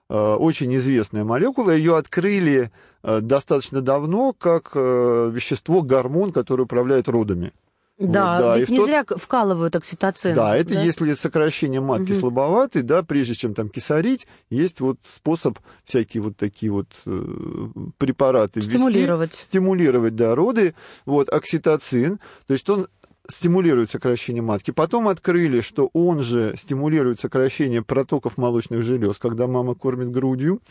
Э, Очень известная молекула, ее открыли э, достаточно давно как э, вещество, гормон, который управляет родами. Да, Вот, да, и ведь в не тот- зря вкалывают окситоцин. Да, это если сокращение матки Мгм. слабоватый, да, прежде чем там кисарить, есть вот способ всякие вот такие вот препараты ввести, Стимулировать. стимулировать, да, роды, вот, окситоцин, то есть он стимулирует сокращение матки. Потом открыли, что он же стимулирует сокращение протоков молочных желез, когда мама кормит грудью.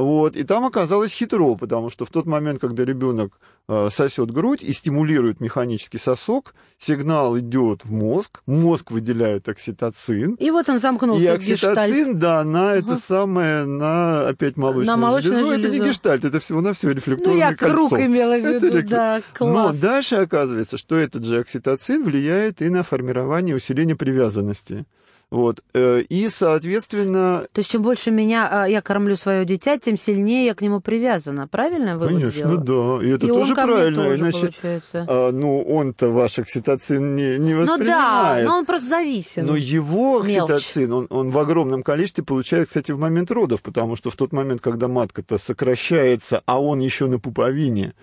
Вот, и там оказалось хитро, потому что в тот момент, когда ребенок э, сосет грудь и стимулирует механический сосок, сигнал идет в мозг, мозг выделяет окситоцин, И вот он замкнулся и в гештальт. окситоцин, да, на это самое, на опять молочную, На молочную железу. Это железу. не гештальт, это всего-навсего Ну, рефлекторное я круг кольцо. имела в Это виду, рефлек- да, класс. Но дальше оказывается, что этот же окситоцин влияет и на формирование усиление привязанности. Вот. э, И, соответственно, То есть, чем больше меня, а, я кормлю свое дитя, тем сильнее я к нему привязана. Правильно вывод конечно, да. И это И тоже правильно. тоже, Иначе, получается. а, ну, он-то ваш окситоцин не, не Ну да, воспринимает. но он просто зависим. Но его Мелочь. окситоцин, он, он в огромном количестве получает, кстати, в момент родов, потому что в тот момент, когда матка-то сокращается, а он еще на пуповине,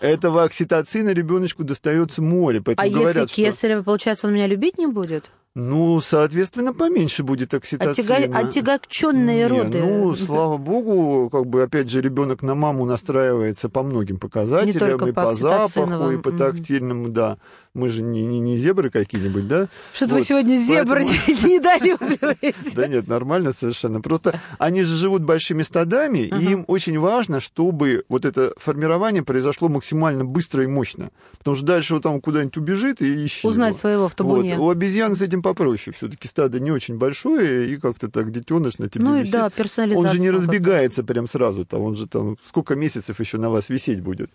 этого окситоцина ребеночку достается море. А Поэтому если говорят, что, кесарево, получается, он меня любить не будет? Ну, соответственно, поменьше будет окситоцина. Отяга... Отягченные Не, роды. Ну, слава богу, как бы, опять же, ребенок на маму настраивается по многим показателям, и по по запаху, и по тактильному, да. Мы же не, не, не зебры какие-нибудь, да? Что-то вы Вот, сегодня зебры поэтому- недолюбливаете. Да нет, нормально совершенно. Просто они же живут большими стадами, и им очень важно, чтобы вот это формирование произошло максимально быстро и мощно. Потому что дальше вот там куда-нибудь убежит и ищи Узнать его. своего в табуне. Вот. У обезьян с этим попроще. Все-таки стадо не очень большое, и как-то так детеныш на тебе Ну и висит. да, персонализация. Он же не разбегается прям сразу-то, он же там сколько месяцев еще на вас висеть будет.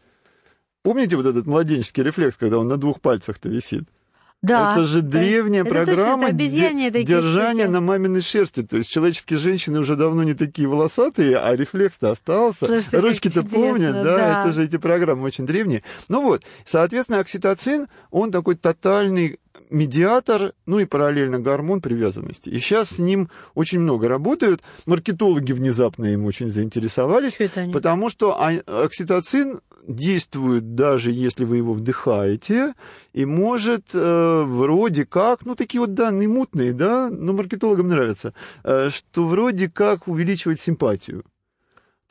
Помните вот этот младенческий рефлекс, когда он на двух пальцах-то висит? Да. это же древняя Это точно, программа это де- такие держания на маминой шерсти. То есть человеческие женщины уже давно не такие волосатые, а рефлекс-то остался. Слушайте, Ручки-то помнят, да, да. это же эти программы очень древние. Ну вот, соответственно, окситоцин, он такой тотальный медиатор, ну и параллельно гормон привязанности. И сейчас с ним очень много работают. Маркетологи внезапно им очень заинтересовались, они? потому что а- окситоцин действует даже если вы его вдыхаете, и может э, вроде как, ну такие вот данные мутные, да, но маркетологам нравится, э, что вроде как увеличивать симпатию.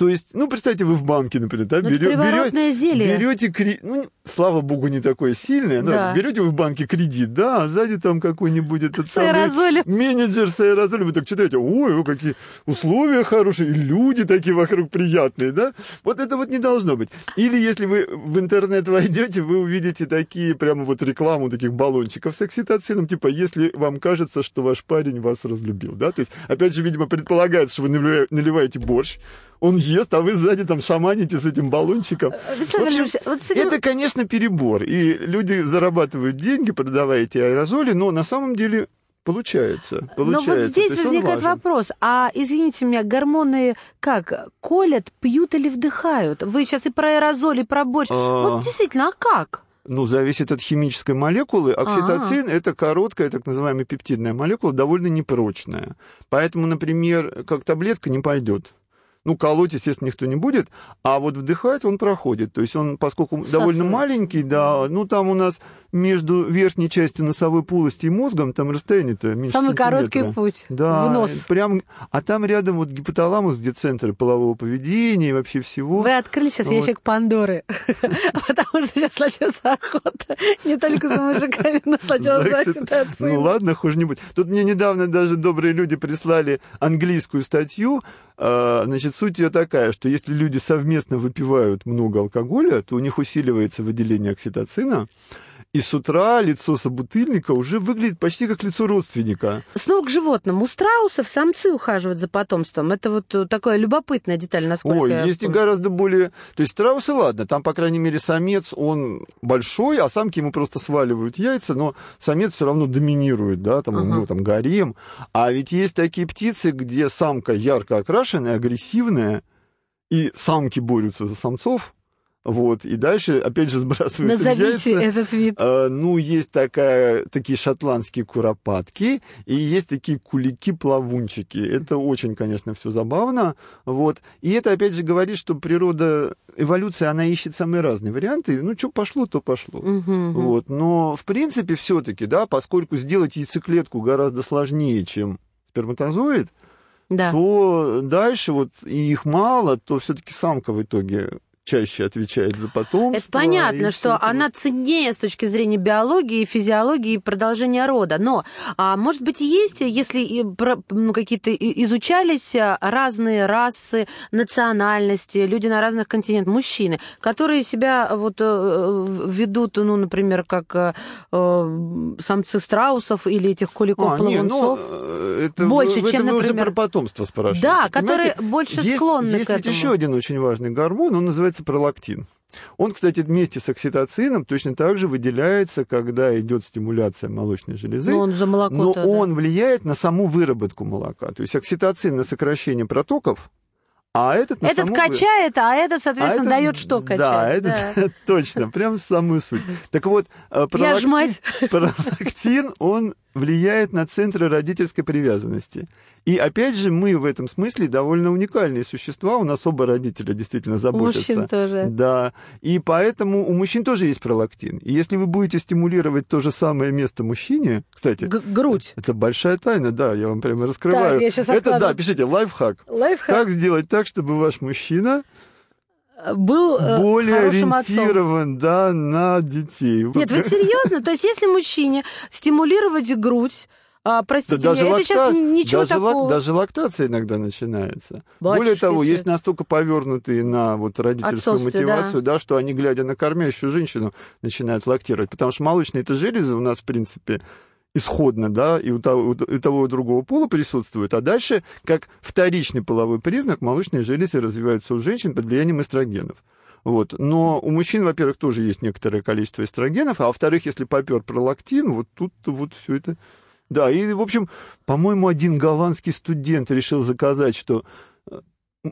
То есть, ну, представьте, вы в банке, например, да, Ну, берё- приворотное берё- зелье. берете кредит, ну, слава богу, не такое сильное, но Да. берете вы в банке кредит, да, а сзади там какой-нибудь этот С самый менеджер с аэрозолем, вы так читаете, ой, какие условия хорошие, и люди такие вокруг приятные, да? Вот это вот не должно быть. Или если вы в интернет войдете, вы увидите такие, прямо вот рекламу таких баллончиков с окситоцином, типа, если вам кажется, что ваш парень вас разлюбил, да? То есть, опять же, видимо, предполагается, что вы наливаете- наливаете борщ, он ест, а вы сзади там шаманите с этим баллончиком. Вячеслав В общем, Владимирович, вот с этим- Это, конечно, перебор. И люди зарабатывают деньги, продавая эти аэрозоли, но на самом деле получается. Но получается. вот здесь возникает вопрос, а, извините меня, гормоны как, колят, пьют или вдыхают? Вы сейчас и про аэрозоль, и про борщ. А. Вот действительно, а как? Ну, зависит от химической молекулы. Окситоцин это короткая, так называемая пептидная молекула, довольно непрочная. Поэтому, например, как таблетка не пойдет. Ну, колоть, естественно, никто не будет, а вот вдыхать он проходит. То есть он, поскольку довольно Всасывается. маленький, да, ну, там у нас между верхней частью носовой полости и мозгом, там расстояние-то меньше Самый короткий путь Да, в нос. прям, а там рядом вот гипоталамус, где центр полового поведения и вообще всего. Вы открыли сейчас Вот. ящик Пандоры, потому что сейчас начнется охота не только за мужиками, но сначала за кстати, Ну ладно, хуже не будет. Тут мне недавно даже добрые люди прислали английскую статью. А, Значит, суть ее такая, что если люди совместно выпивают много алкоголя, то у них усиливается выделение окситоцина, и с утра лицо собутыльника уже выглядит почти как лицо родственника. Снова к животным. У страусов самцы ухаживают за потомством. Это вот э, такая любопытная деталь, насколько Ой, я есть и гораздо более... То есть страусы, ладно, там, по крайней мере, самец, он большой, а самки ему просто сваливают яйца, но самец все равно доминирует, да, там у Ага. него там гарем. А ведь есть такие птицы, где самка ярко окрашенная, агрессивная, и самки борются за самцов, вот, и дальше, опять же, сбрасывают Назовите яйца. этот вид. А, Ну, есть такая, такие шотландские куропатки, и есть такие кулики-плавунчики. Это очень, конечно, все забавно. Вот. И это, опять же, говорит, что природа, эволюция, она ищет самые разные варианты. Ну, что пошло, то пошло. Мгм. Вот. Но, в принципе, все-таки, да, поскольку сделать яйцеклетку гораздо сложнее, чем сперматозоид, Да. то дальше вот и их мало, то все-таки самка в итоге чаще отвечает за потомство. Это понятно, что это она ценнее с точки зрения биологии, физиологии и продолжения рода. Но, а, может быть, есть, если ну, какие-то изучались а, разные расы, национальности, люди на разных континентах, мужчины, которые себя вот э, ведут, ну, например, как э, э, самцы страусов или этих А, не, ну, э, это Больше, вы, чем, это вы уже например- про потомство спрашиваете. Да, Понимаете, которые больше есть, склонны есть к этому. еще один очень важный гормон, он называется пролактин. Он, кстати, вместе с окситоцином точно так же выделяется, когда идет стимуляция молочной железы. Ну, он за молоко но он влияет на саму выработку молока. То есть окситоцин на сокращение протоков, а этот на Этот саму качает, а этот, а соответственно, этот- дает что качать. Да, это точно, прям самую суть. Так вот, э, пролактин, пролактин, он влияет на центры родительской привязанности. И опять же, мы в этом смысле довольно уникальные существа, у нас оба родителя действительно У заботятся. мужчин тоже. Да, и поэтому у мужчин тоже есть пролактин. И если вы будете стимулировать то же самое место мужчине, кстати, Г- грудь. это большая тайна, да, я вам прямо раскрываю. я щас это, да, пишите, лайфхак. Лайфхак Как сделать так, чтобы ваш мужчина был э, более хорошим отцом. ориентирован, да, на детей. Нет, вы серьезно? То есть, если мужчине стимулировать грудь, а, Да простите даже, меня, это сейчас лакта- ничего даже, лак- такого. даже лактация иногда начинается. Батюшки Более того, есть святые. настолько повернутые на вот родительскую Отцовствие, мотивацию, да. что они, глядя на кормящую женщину, начинают лактировать. Потому что молочные это железы у нас, в принципе, исходно, да, и у того, у того и другого пола присутствуют. А дальше, как вторичный половой признак, молочные железы развиваются у женщин под влиянием эстрогенов. Вот. Но у мужчин, во-первых, тоже есть некоторое количество эстрогенов, а во-вторых, если попер пролактин, вот тут вот все это... Да, и, в общем, по-моему, один голландский студент решил заказать, что э,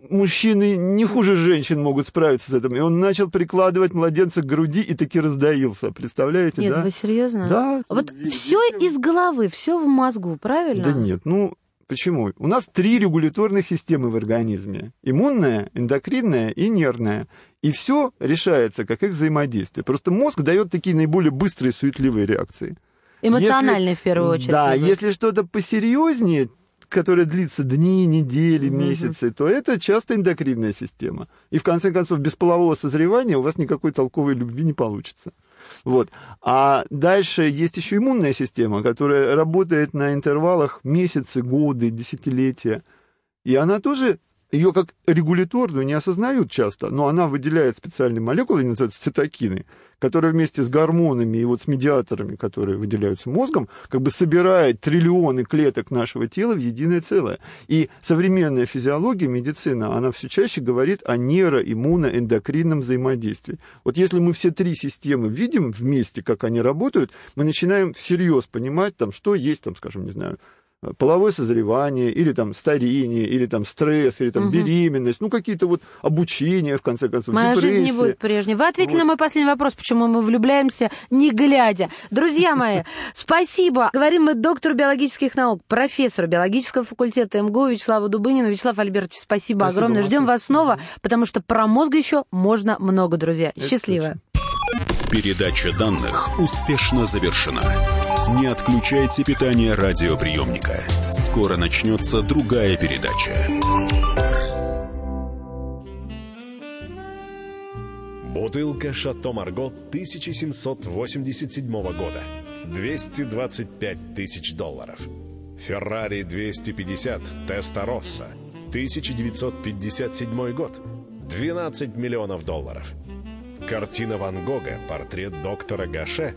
мужчины не хуже женщин могут справиться с этим. И он начал прикладывать младенца к груди и таки раздаился. Представляете, Нет, да? вы серьезно? Да. Вот И- все из головы, все в мозгу, правильно? Да нет, ну почему? У нас три регуляторных системы в организме. Иммунная, эндокринная и нервная. И все решается, как их взаимодействие. Просто мозг дает такие наиболее быстрые, суетливые реакции. Эмоциональные, в первую очередь. Да, наверное. если что-то посерьезнее, которая длится дни, недели, месяцы, mm-hmm. то это часто эндокринная система. И в конце концов, без полового созревания у вас никакой толковой любви не получится. Вот. А дальше есть еще иммунная система, которая работает на интервалах месяцы, годы, десятилетия. И она тоже ее как регуляторную не осознают часто, но она выделяет специальные молекулы, они называются цитокины, которые вместе с гормонами и вот с медиаторами, которые выделяются мозгом, как бы собирает триллионы клеток нашего тела в единое целое. И современная физиология, медицина, она все чаще говорит о нейроиммуноэндокринном взаимодействии. Вот если мы все три системы видим вместе, как они работают, мы начинаем всерьез понимать, там, что есть, там, скажем, не знаю, половое созревание, или там старение, или там стресс, или там угу. беременность, ну какие-то вот обучения, в конце концов, Моя депрессия. жизнь не будет прежней. Вы ответили вот. на мой последний вопрос, почему мы влюбляемся не глядя. Друзья мои, спасибо. Говорим мы доктору биологических наук, профессору биологического факультета МГУ Вячеславу Дубынину. Вячеслав Альбертович, спасибо, спасибо огромное. Ждем вас снова, потому что про мозг еще можно много, друзья. Это Счастливо. Точно. Передача данных успешно завершена. Не отключайте питание радиоприемника. Скоро начнется другая передача. Бутылка «Шато Марго» 1787 года. 225 тысяч долларов. «Феррари 250 Теста Росса» 1957 год. 12 миллионов долларов. Картина Ван Гога «Портрет доктора Гаше»